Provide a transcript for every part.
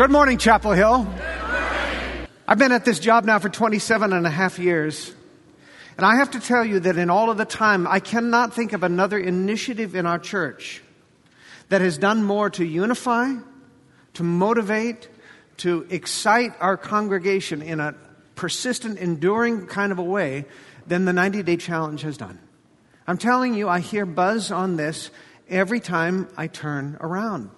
Good morning, Chapel Hill. I've been at this job now for 27 and a half years. And I have to tell you that in all of the time, I cannot think of another initiative in our church that has done more to unify, to motivate, to excite our congregation in a persistent, enduring kind of a way than the 90 day challenge has done. I'm telling you, I hear buzz on this every time I turn around.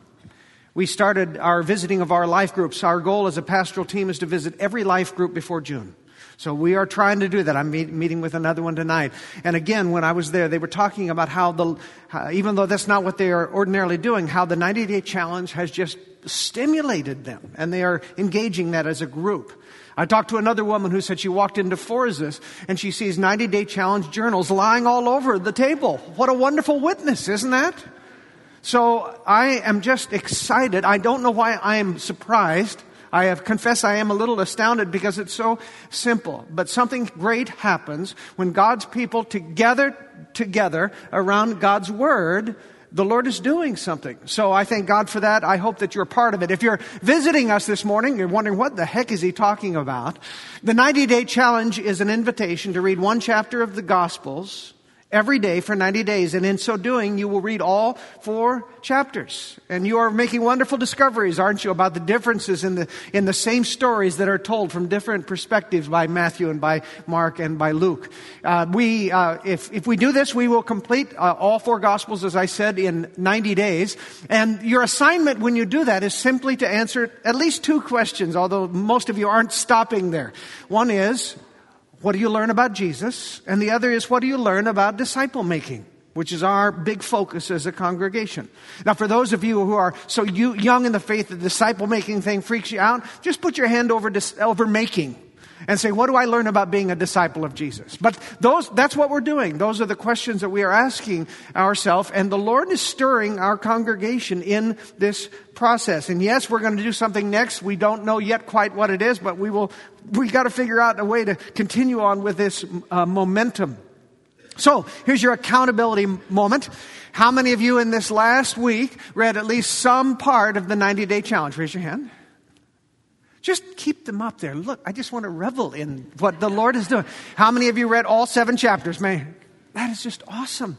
We started our visiting of our life groups. Our goal as a pastoral team is to visit every life group before June. So we are trying to do that. I'm meet, meeting with another one tonight. And again, when I was there, they were talking about how the, even though that's not what they are ordinarily doing, how the 90 day challenge has just stimulated them. And they are engaging that as a group. I talked to another woman who said she walked into Forzus and she sees 90 day challenge journals lying all over the table. What a wonderful witness, isn't that? So I am just excited. I don't know why I am surprised. I have confessed I am a little astounded because it's so simple. But something great happens when God's people together, together around God's Word the Lord is doing something. So I thank God for that. I hope that you're part of it. If you're visiting us this morning, you're wondering what the heck is he talking about? The 90 day challenge is an invitation to read one chapter of the Gospels every day for 90 days. And in so doing, you will read all four chapters. And you are making wonderful discoveries, aren't you, about the differences in the, in the same stories that are told from different perspectives by Matthew and by Mark and by Luke. Uh, we, uh, if, if we do this, we will complete uh, all four gospels, as I said, in 90 days. And your assignment when you do that is simply to answer at least two questions, although most of you aren't stopping there. One is, what do you learn about Jesus? And the other is, what do you learn about disciple making? Which is our big focus as a congregation. Now, for those of you who are so young in the faith, the disciple making thing freaks you out, just put your hand over, over making and say, what do I learn about being a disciple of Jesus? But those, that's what we're doing. Those are the questions that we are asking ourselves. And the Lord is stirring our congregation in this process. And yes, we're going to do something next. We don't know yet quite what it is, but we will, We've got to figure out a way to continue on with this uh, momentum. So here's your accountability moment. How many of you in this last week read at least some part of the 90 day challenge? Raise your hand. Just keep them up there. Look, I just want to revel in what the Lord is doing. How many of you read all seven chapters? Man, that is just awesome.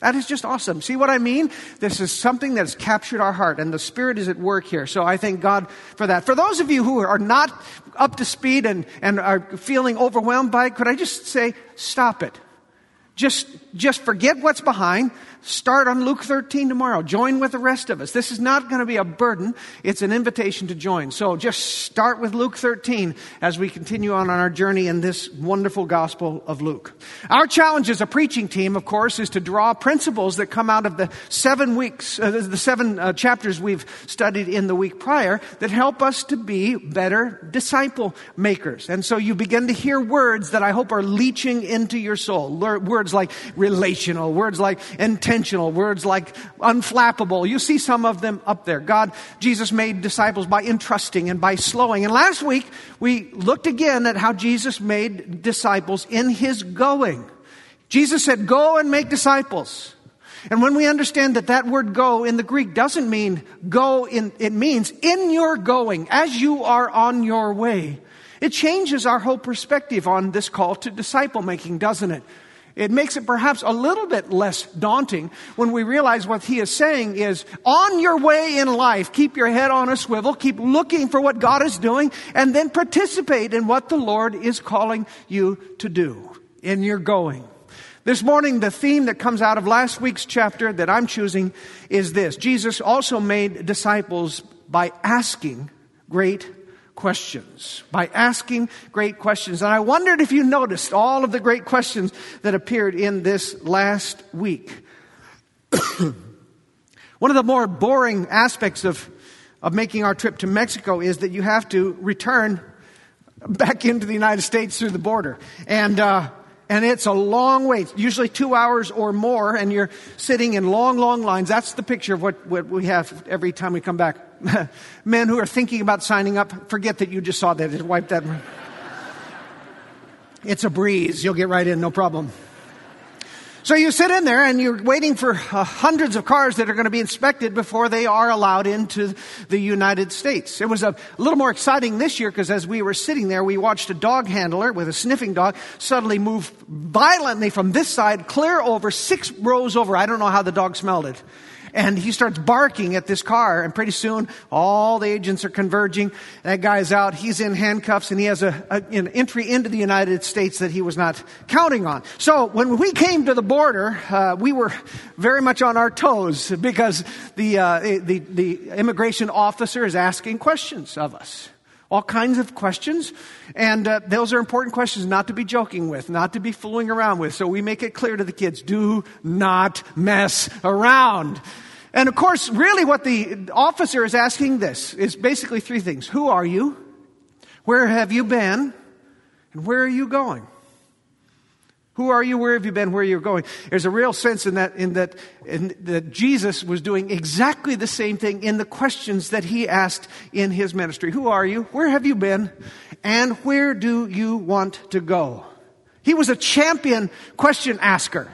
That is just awesome. See what I mean? This is something that has captured our heart, and the Spirit is at work here. So I thank God for that. For those of you who are not up to speed and, and are feeling overwhelmed by it, could I just say, stop it? Just, just forget what's behind. Start on Luke 13 tomorrow. Join with the rest of us. This is not going to be a burden. It's an invitation to join. So just start with Luke 13 as we continue on, our journey in this wonderful gospel of Luke. Our challenge as a preaching team, of course, is to draw principles that come out of the seven weeks, uh, the seven uh, chapters we've studied in the week prior that help us to be better disciple makers. And so you begin to hear words that I hope are leaching into your soul. Words like relational, words like intentional, intentional, words like unflappable. You see some of them up there. God, Jesus made disciples by entrusting and by slowing. And last week, we looked again at how Jesus made disciples in his going. Jesus said, go and make disciples. And when we understand that that word go in the Greek doesn't mean go in, it means in your going, as you are on your way. It changes our whole perspective on this call to disciple making, doesn't it? It makes it perhaps a little bit less daunting when we realize what he is saying is on your way in life, keep your head on a swivel, keep looking for what God is doing, and then participate in what the Lord is calling you to do in your going. This morning, the theme that comes out of last week's chapter that I'm choosing is this Jesus also made disciples by asking great questions, by asking great questions. And I wondered if you noticed all of the great questions that appeared in this last week. One of the more boring aspects of, of making our trip to Mexico is that you have to return back into the United States through the border. And, uh, and it's a long wait, usually two hours or more, and you're sitting in long, long lines. That's the picture of what, what we have every time we come back. Men who are thinking about signing up, forget that you just saw that. Just wipe that. it's a breeze. You'll get right in, no problem. So you sit in there and you're waiting for uh, hundreds of cars that are going to be inspected before they are allowed into the United States. It was a little more exciting this year because as we were sitting there, we watched a dog handler with a sniffing dog suddenly move violently from this side clear over six rows over. I don't know how the dog smelled it and he starts barking at this car and pretty soon all the agents are converging. That guy's out he's in handcuffs and he has a, a, an entry into the united states that he was not counting on. So when we came to the border uh, we were very much on our toes because the, uh, the, the immigration officer is asking questions of us all kinds of questions. And uh, those are important questions not to be joking with, not to be fooling around with. So we make it clear to the kids do not mess around. And of course, really what the officer is asking this is basically three things. Who are you? Where have you been? And where are you going? Who are you? Where have you been? Where are you going? There's a real sense in that, in that, in that Jesus was doing exactly the same thing in the questions that he asked in his ministry. Who are you? Where have you been? And where do you want to go? He was a champion question asker.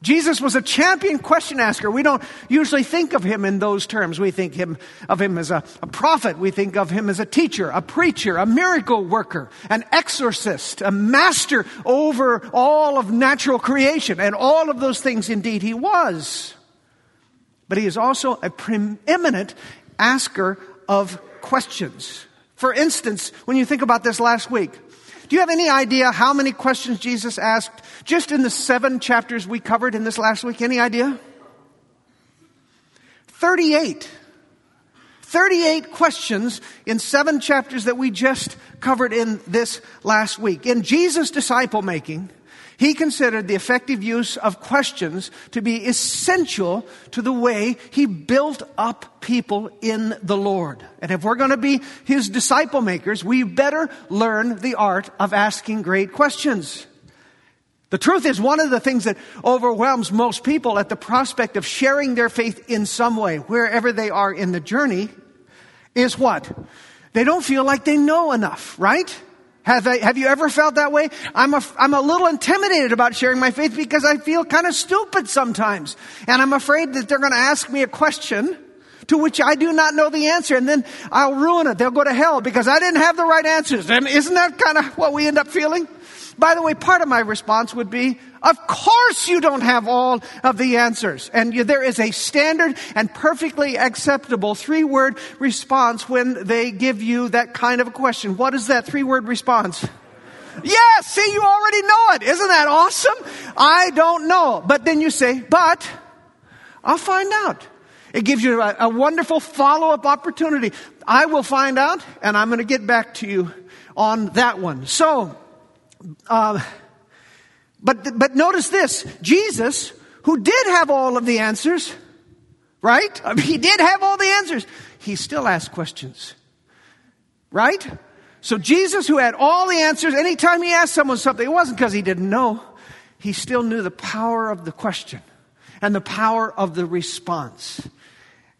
Jesus was a champion question asker. We don't usually think of him in those terms. We think him, of him as a, a, prophet. We think of him as a teacher, a preacher, a miracle worker, an exorcist, a master over all of natural creation. And all of those things indeed he was. But he is also a preeminent asker of questions. For instance, when you think about this last week, do you have any idea how many questions Jesus asked just in the seven chapters we covered in this last week? Any idea? 38. 38 questions in seven chapters that we just covered in this last week. In Jesus' disciple making, he considered the effective use of questions to be essential to the way he built up people in the Lord. And if we're going to be his disciple makers, we better learn the art of asking great questions. The truth is, one of the things that overwhelms most people at the prospect of sharing their faith in some way, wherever they are in the journey, is what? They don't feel like they know enough, right? Have, I, have you ever felt that way? I'm a, I'm a little intimidated about sharing my faith because I feel kind of stupid sometimes. And I'm afraid that they're going to ask me a question to which I do not know the answer and then I'll ruin it. They'll go to hell because I didn't have the right answers. And isn't that kind of what we end up feeling? By the way, part of my response would be, of course you don't have all of the answers. And there is a standard and perfectly acceptable three word response when they give you that kind of a question. What is that three word response? Yes, see, you already know it. Isn't that awesome? I don't know. But then you say, but I'll find out. It gives you a, a wonderful follow up opportunity. I will find out and I'm going to get back to you on that one. So, uh, but, but notice this Jesus, who did have all of the answers, right? I mean, he did have all the answers. He still asked questions, right? So Jesus, who had all the answers, anytime he asked someone something, it wasn't because he didn't know. He still knew the power of the question and the power of the response.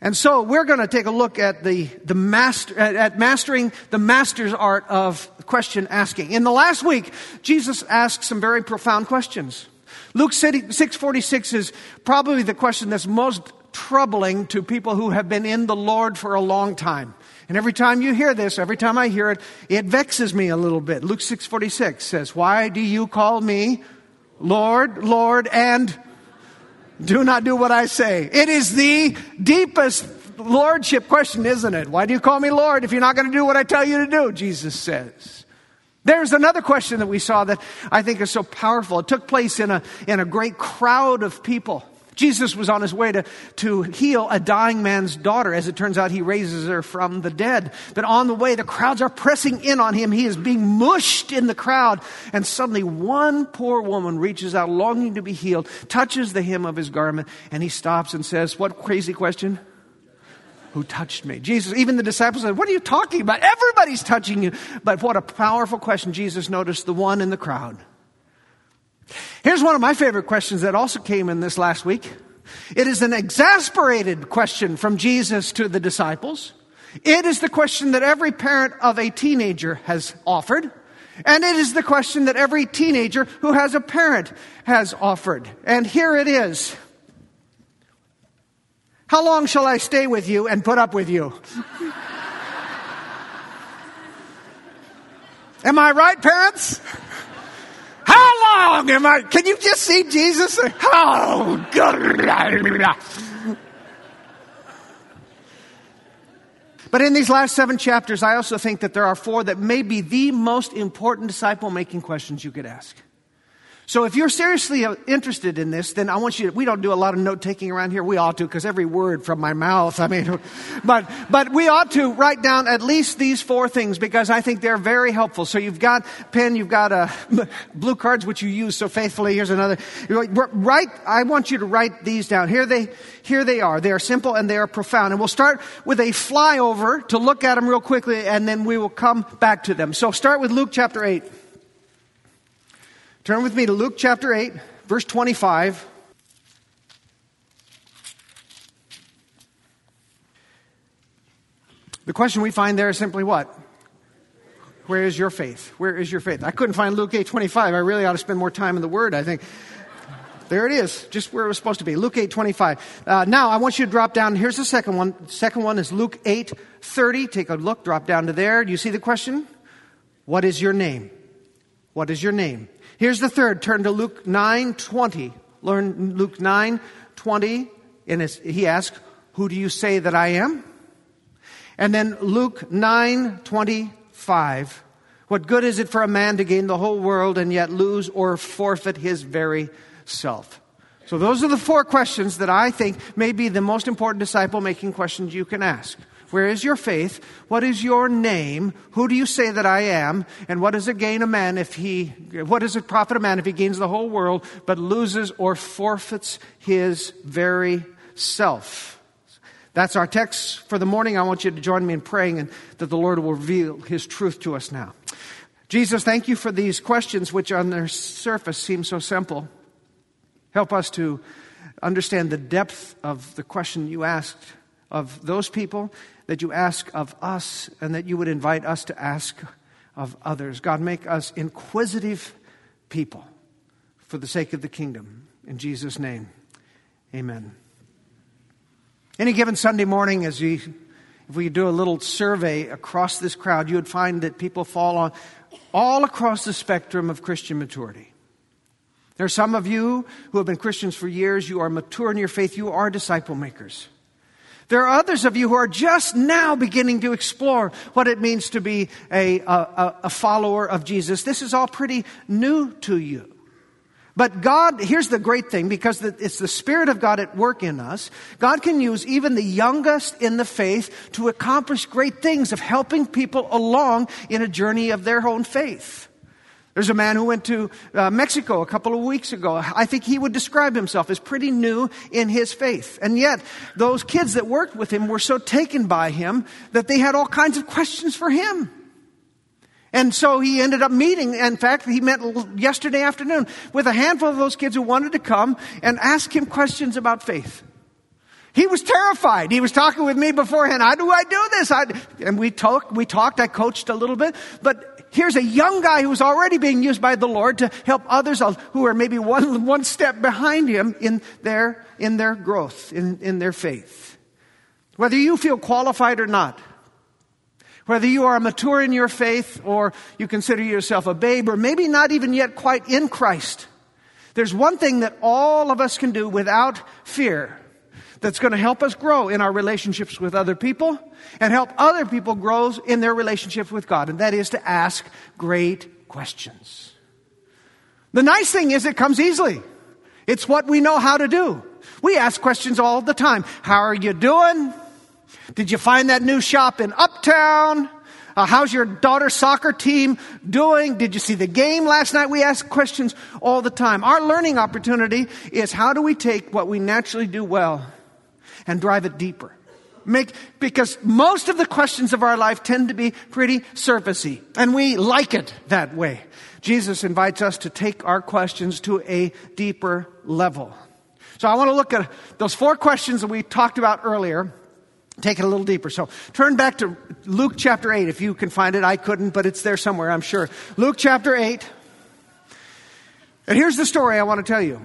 And so we're going to take a look at the, the master, at mastering the master's art of question asking. In the last week, Jesus asked some very profound questions. Luke 646 is probably the question that's most troubling to people who have been in the Lord for a long time. And every time you hear this, every time I hear it, it vexes me a little bit. Luke 6:46 says, "Why do you call me Lord, Lord, and do not do what I say. It is the deepest lordship question, isn't it? Why do you call me Lord if you're not going to do what I tell you to do? Jesus says. There's another question that we saw that I think is so powerful. It took place in a, in a great crowd of people. Jesus was on his way to, to heal a dying man's daughter. As it turns out, he raises her from the dead. But on the way, the crowds are pressing in on him. He is being mushed in the crowd. And suddenly, one poor woman reaches out, longing to be healed, touches the hem of his garment, and he stops and says, What crazy question? Who touched me? Jesus, even the disciples said, What are you talking about? Everybody's touching you. But what a powerful question. Jesus noticed the one in the crowd Here's one of my favorite questions that also came in this last week. It is an exasperated question from Jesus to the disciples. It is the question that every parent of a teenager has offered. And it is the question that every teenager who has a parent has offered. And here it is. How long shall I stay with you and put up with you? Am I right, parents? How long am I? Can you just see Jesus? Oh, God. But in these last seven chapters, I also think that there are four that may be the most important disciple making questions you could ask. So if you're seriously uh, interested in this, then I want you to, we don't do a lot of note taking around here. We ought to, because every word from my mouth, I mean, but, but we ought to write down at least these four things because I think they're very helpful. So you've got pen, you've got uh, blue cards, which you use so faithfully. Here's another. Write, I want you to write these down. Here they, here they are. They are simple and they are profound. And we'll start with a flyover to look at them real quickly and then we will come back to them. So start with Luke chapter 8. Turn with me to Luke chapter 8, verse 25. The question we find there is simply what? Where is your faith? Where is your faith? I couldn't find Luke 8 25. I really ought to spend more time in the Word, I think. There it is, just where it was supposed to be. Luke 8 25. Uh, now, I want you to drop down. Here's the second one. Second one is Luke 8 30. Take a look, drop down to there. Do you see the question? What is your name? What is your name? Here's the third. Turn to Luke 9 20. Learn Luke 9 20. And he asks, Who do you say that I am? And then Luke 9 25. What good is it for a man to gain the whole world and yet lose or forfeit his very self? So those are the four questions that I think may be the most important disciple making questions you can ask. Where is your faith? What is your name? Who do you say that I am? And what does it gain a man if he, what does it profit a man if he gains the whole world but loses or forfeits his very self? That's our text for the morning. I want you to join me in praying and that the Lord will reveal his truth to us now. Jesus, thank you for these questions which on their surface seem so simple. Help us to understand the depth of the question you asked of those people that you ask of us and that you would invite us to ask of others. God, make us inquisitive people for the sake of the kingdom. In Jesus' name, amen. Any given Sunday morning, as we, if we do a little survey across this crowd, you would find that people fall on all across the spectrum of Christian maturity. There are some of you who have been Christians for years. You are mature in your faith. You are disciple makers. There are others of you who are just now beginning to explore what it means to be a, a, a follower of Jesus. This is all pretty new to you. But God, here's the great thing, because it's the Spirit of God at work in us. God can use even the youngest in the faith to accomplish great things of helping people along in a journey of their own faith. There's a man who went to uh, Mexico a couple of weeks ago. I think he would describe himself as pretty new in his faith. And yet, those kids that worked with him were so taken by him that they had all kinds of questions for him. And so he ended up meeting, in fact, he met yesterday afternoon with a handful of those kids who wanted to come and ask him questions about faith. He was terrified. He was talking with me beforehand. How do I do this? I, and we talked, we talked, I coached a little bit, but here's a young guy who's already being used by the Lord to help others who are maybe one, one step behind him in their, in their growth, in, in their faith. Whether you feel qualified or not, whether you are mature in your faith or you consider yourself a babe or maybe not even yet quite in Christ, there's one thing that all of us can do without fear that's going to help us grow in our relationships with other people and help other people grow in their relationship with God, and that is to ask great questions. The nice thing is it comes easily. It's what we know how to do. We ask questions all the time. How are you doing? Did you find that new shop in Uptown? Uh, how's your daughter's soccer team doing? Did you see the game last night? We ask questions all the time. Our learning opportunity is how do we take what we naturally do well and drive it deeper? Make, because most of the questions of our life tend to be pretty surfacey, and we like it that way. Jesus invites us to take our questions to a deeper level. So I want to look at those four questions that we talked about earlier take it a little deeper. So turn back to Luke chapter 8 if you can find it. I couldn't, but it's there somewhere, I'm sure. Luke chapter 8. And here's the story I want to tell you.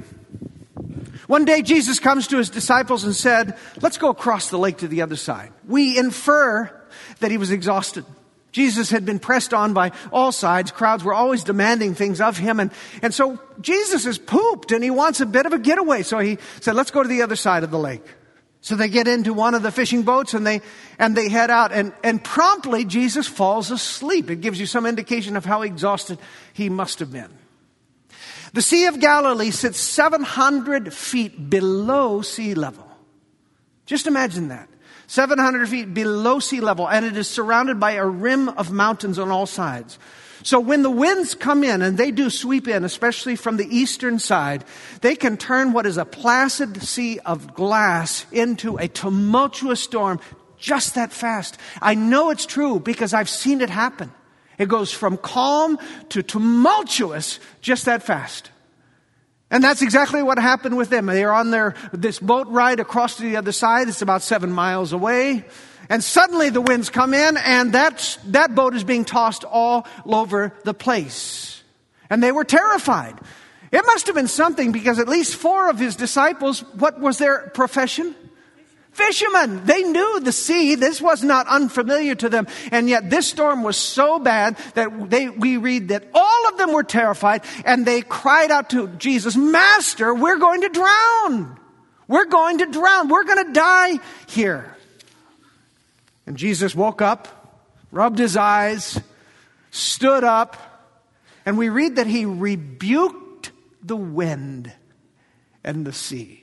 One day Jesus comes to his disciples and said, Let's go across the lake to the other side. We infer that he was exhausted. Jesus had been pressed on by all sides. Crowds were always demanding things of him. And, and so Jesus is pooped and he wants a bit of a getaway. So he said, let's go to the other side of the lake. So they get into one of the fishing boats and they, and they head out and, and promptly Jesus falls asleep. It gives you some indication of how exhausted he must have been. The Sea of Galilee sits 700 feet below sea level. Just imagine that. 700 feet below sea level, and it is surrounded by a rim of mountains on all sides. So when the winds come in, and they do sweep in, especially from the eastern side, they can turn what is a placid sea of glass into a tumultuous storm just that fast. I know it's true because I've seen it happen. It goes from calm to tumultuous just that fast. And that's exactly what happened with them. They are on their, this boat ride across to the other side. It's about seven miles away. And suddenly the winds come in and that, that boat is being tossed all over the place. And they were terrified. It must have been something because at least four of his disciples, what was their profession? Fishermen, they knew the sea. This was not unfamiliar to them. And yet this storm was so bad that they, we read that all of them were terrified and they cried out to Jesus, Master, we're going to drown. We're going to drown. We're going to die here. And Jesus woke up, rubbed his eyes, stood up, and we read that he rebuked the wind and the sea.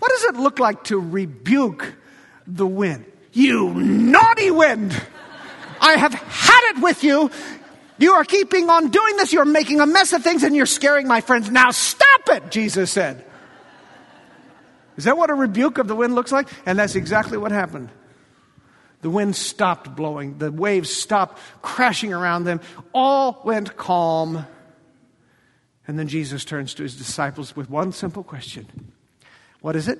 What does it look like to rebuke the wind? You naughty wind! I have had it with you. You are keeping on doing this. You're making a mess of things and you're scaring my friends. Now stop it, Jesus said. Is that what a rebuke of the wind looks like? And that's exactly what happened. The wind stopped blowing. The waves stopped crashing around them. All went calm. And then Jesus turns to his disciples with one simple question what is it?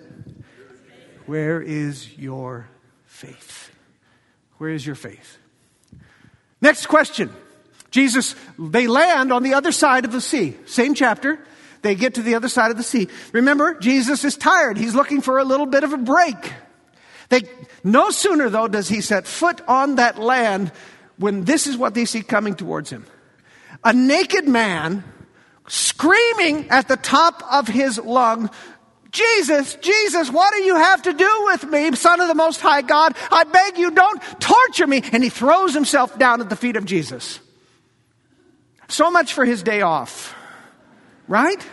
Where is your faith? Where is your faith? Next question. Jesus, they land on the other side of the sea. Same chapter. They get to the other side of the sea. Remember, Jesus is tired. He's looking for a little bit of a break. They, no sooner though does he set foot on that land when this is what they see coming towards him. A naked man screaming at the top of his lung, Jesus, Jesus, what do you have to do with me, Son of the Most High God? I beg you, don't torture me. And he throws himself down at the feet of Jesus. So much for his day off, right?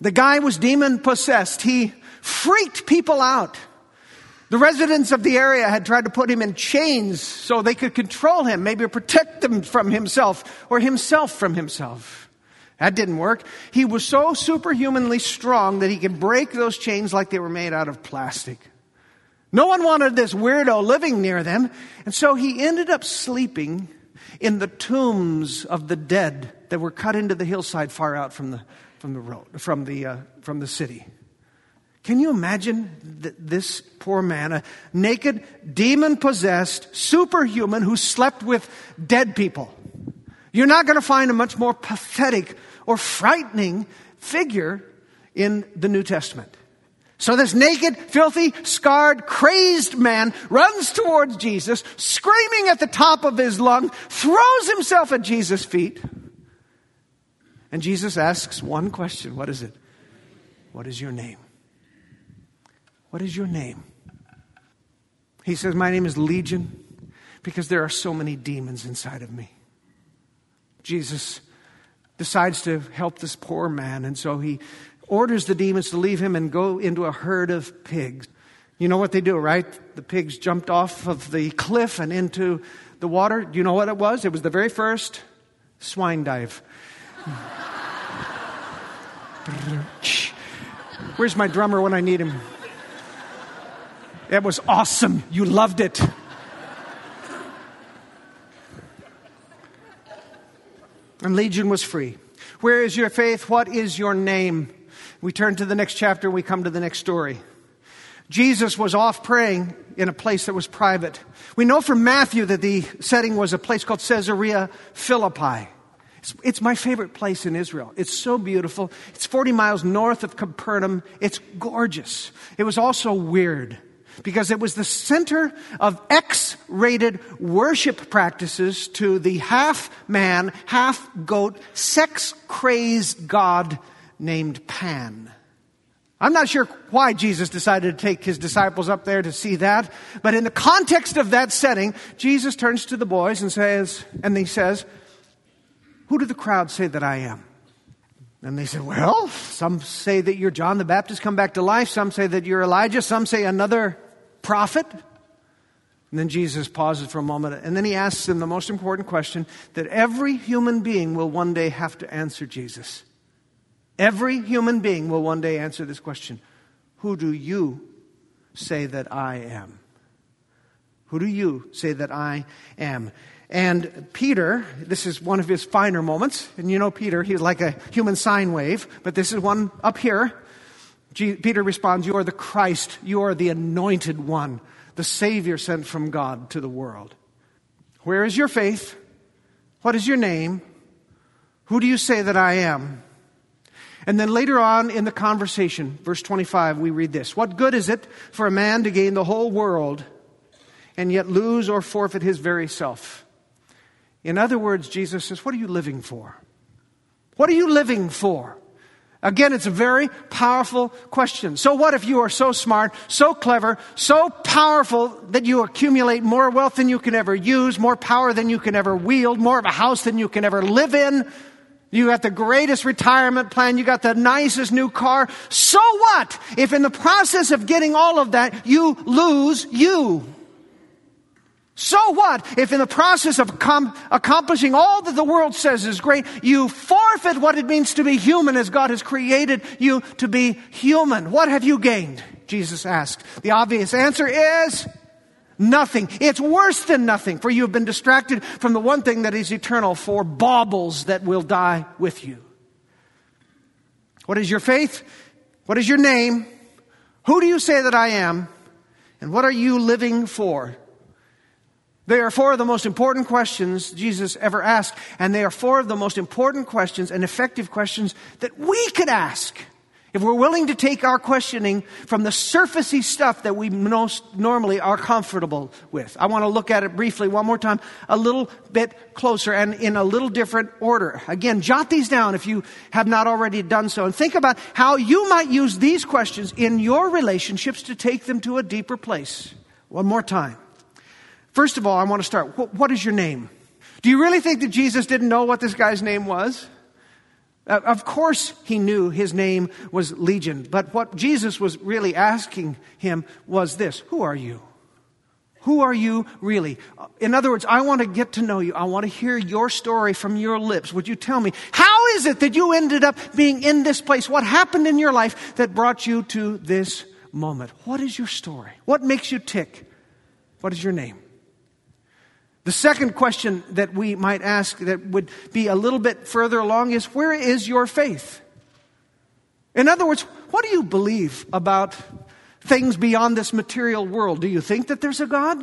The guy was demon possessed. He freaked people out. The residents of the area had tried to put him in chains so they could control him, maybe protect him from himself or himself from himself. That didn't work. He was so superhumanly strong that he could break those chains like they were made out of plastic. No one wanted this weirdo living near them, and so he ended up sleeping in the tombs of the dead that were cut into the hillside far out from the, from the road, from the, uh, from the city. Can you imagine th- this poor man, a naked, demon possessed, superhuman who slept with dead people? You're not going to find a much more pathetic or frightening figure in the New Testament. So this naked, filthy, scarred, crazed man runs towards Jesus, screaming at the top of his lung, throws himself at Jesus' feet. And Jesus asks one question. What is it? What is your name? What is your name? He says, My name is Legion because there are so many demons inside of me. Jesus decides to help this poor man, and so he orders the demons to leave him and go into a herd of pigs. You know what they do, right? The pigs jumped off of the cliff and into the water. Do you know what it was? It was the very first swine dive. Where's my drummer when I need him? It was awesome. You loved it. And Legion was free. Where is your faith? What is your name? We turn to the next chapter, we come to the next story. Jesus was off praying in a place that was private. We know from Matthew that the setting was a place called Caesarea Philippi. It's, it's, my favorite place in Israel. It's so beautiful. It's 40 miles north of Capernaum. It's gorgeous. It was also weird because it was the center of X rated worship practices to the half man, half goat, sex crazed god named Pan. I'm not sure why Jesus decided to take his disciples up there to see that, but in the context of that setting, Jesus turns to the boys and says, and he says, Who do the crowd say that I am? And they said, Well, some say that you're John the Baptist come back to life, some say that you're Elijah, some say another prophet. And then Jesus pauses for a moment, and then he asks them the most important question that every human being will one day have to answer Jesus. Every human being will one day answer this question Who do you say that I am? Who do you say that I am? And Peter, this is one of his finer moments. And you know Peter, he's like a human sine wave, but this is one up here. Peter responds, You are the Christ, you are the anointed one, the Savior sent from God to the world. Where is your faith? What is your name? Who do you say that I am? And then later on in the conversation, verse 25, we read this What good is it for a man to gain the whole world and yet lose or forfeit his very self? In other words, Jesus says, What are you living for? What are you living for? Again, it's a very powerful question. So what if you are so smart, so clever, so powerful that you accumulate more wealth than you can ever use, more power than you can ever wield, more of a house than you can ever live in, you got the greatest retirement plan. You got the nicest new car. So what if in the process of getting all of that, you lose you? So what if in the process of com- accomplishing all that the world says is great, you forfeit what it means to be human as God has created you to be human? What have you gained? Jesus asked. The obvious answer is Nothing. It's worse than nothing, for you have been distracted from the one thing that is eternal for baubles that will die with you. What is your faith? What is your name? Who do you say that I am? And what are you living for? They are four of the most important questions Jesus ever asked, and they are four of the most important questions and effective questions that we could ask if we're willing to take our questioning from the surfacey stuff that we most normally are comfortable with. I want to look at it briefly one more time, a little bit closer and in a little different order. Again, jot these down if you have not already done so and think about how you might use these questions in your relationships to take them to a deeper place. One more time. First of all, I want to start. What is your name? Do you really think that Jesus didn't know what this guy's name was? Uh, of course, he knew his name was Legion, but what Jesus was really asking him was this Who are you? Who are you really? Uh, in other words, I want to get to know you. I want to hear your story from your lips. Would you tell me, how is it that you ended up being in this place? What happened in your life that brought you to this moment? What is your story? What makes you tick? What is your name? The second question that we might ask that would be a little bit further along is where is your faith? In other words, what do you believe about things beyond this material world? Do you think that there's a God?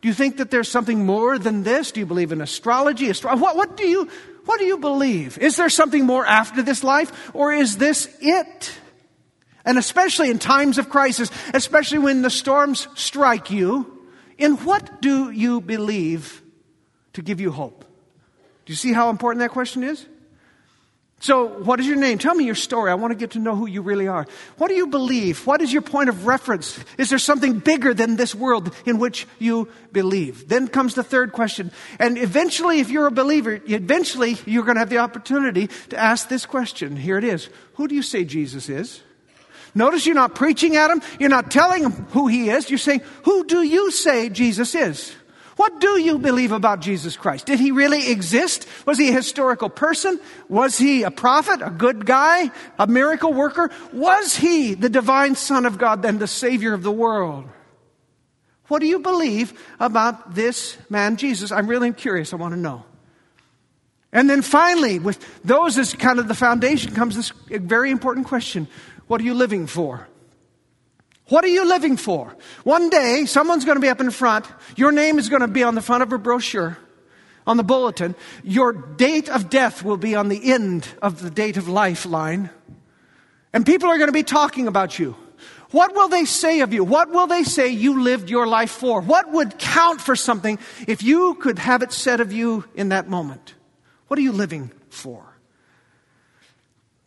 Do you think that there's something more than this? Do you believe in astrology? Astro- what, what, do you, what do you believe? Is there something more after this life, or is this it? And especially in times of crisis, especially when the storms strike you, in what do you believe to give you hope? Do you see how important that question is? So, what is your name? Tell me your story. I want to get to know who you really are. What do you believe? What is your point of reference? Is there something bigger than this world in which you believe? Then comes the third question. And eventually, if you're a believer, eventually you're going to have the opportunity to ask this question. Here it is Who do you say Jesus is? Notice you're not preaching at him. You're not telling him who he is. You're saying, Who do you say Jesus is? What do you believe about Jesus Christ? Did he really exist? Was he a historical person? Was he a prophet, a good guy, a miracle worker? Was he the divine Son of God and the Savior of the world? What do you believe about this man, Jesus? I'm really curious. I want to know. And then finally, with those as kind of the foundation, comes this very important question what are you living for? What are you living for? One day, someone's going to be up in front. Your name is going to be on the front of a brochure, on the bulletin. Your date of death will be on the end of the date of life line. And people are going to be talking about you. What will they say of you? What will they say you lived your life for? What would count for something if you could have it said of you in that moment? What are you living for?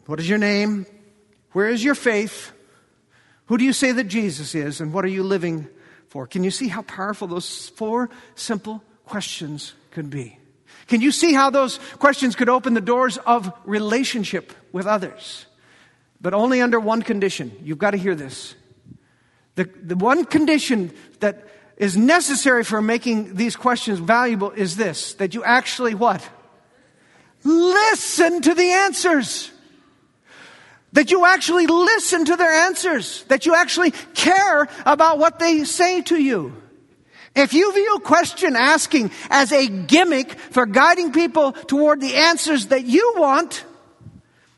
What is your name? Where is your faith? Who do you say that Jesus is? And what are you living for? Can you see how powerful those four simple questions could be? Can you see how those questions could open the doors of relationship with others? But only under one condition. You've got to hear this. The, the one condition that is necessary for making these questions valuable is this that you actually what? Listen to the answers. That you actually listen to their answers. That you actually care about what they say to you. If you view question asking as a gimmick for guiding people toward the answers that you want,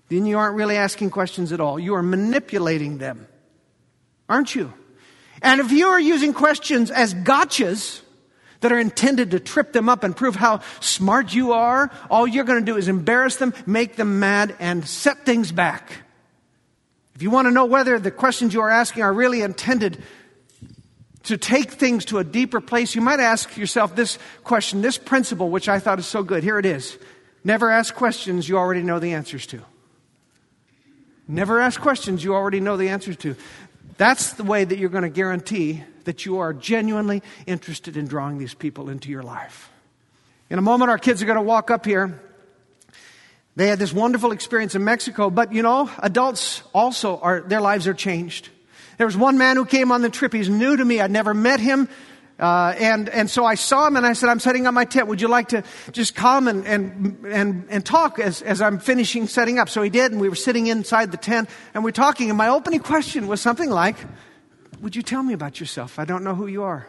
then you aren't really asking questions at all. You are manipulating them. Aren't you? And if you are using questions as gotchas that are intended to trip them up and prove how smart you are, all you're going to do is embarrass them, make them mad, and set things back. You want to know whether the questions you are asking are really intended to take things to a deeper place, you might ask yourself this question, this principle, which I thought is so good. Here it is. Never ask questions you already know the answers to. Never ask questions you already know the answers to. That's the way that you're going to guarantee that you are genuinely interested in drawing these people into your life. In a moment, our kids are going to walk up here. They had this wonderful experience in Mexico, but you know, adults also are, their lives are changed. There was one man who came on the trip. He's new to me. I'd never met him. Uh, and, and so I saw him and I said, I'm setting up my tent. Would you like to just come and, and, and, and talk as, as I'm finishing setting up? So he did, and we were sitting inside the tent and we are talking. And my opening question was something like, Would you tell me about yourself? I don't know who you are.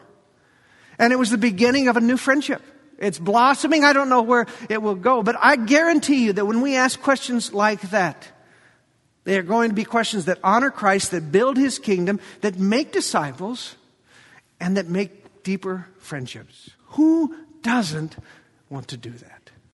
And it was the beginning of a new friendship. It's blossoming. I don't know where it will go, but I guarantee you that when we ask questions like that, they are going to be questions that honor Christ, that build his kingdom, that make disciples, and that make deeper friendships. Who doesn't want to do that?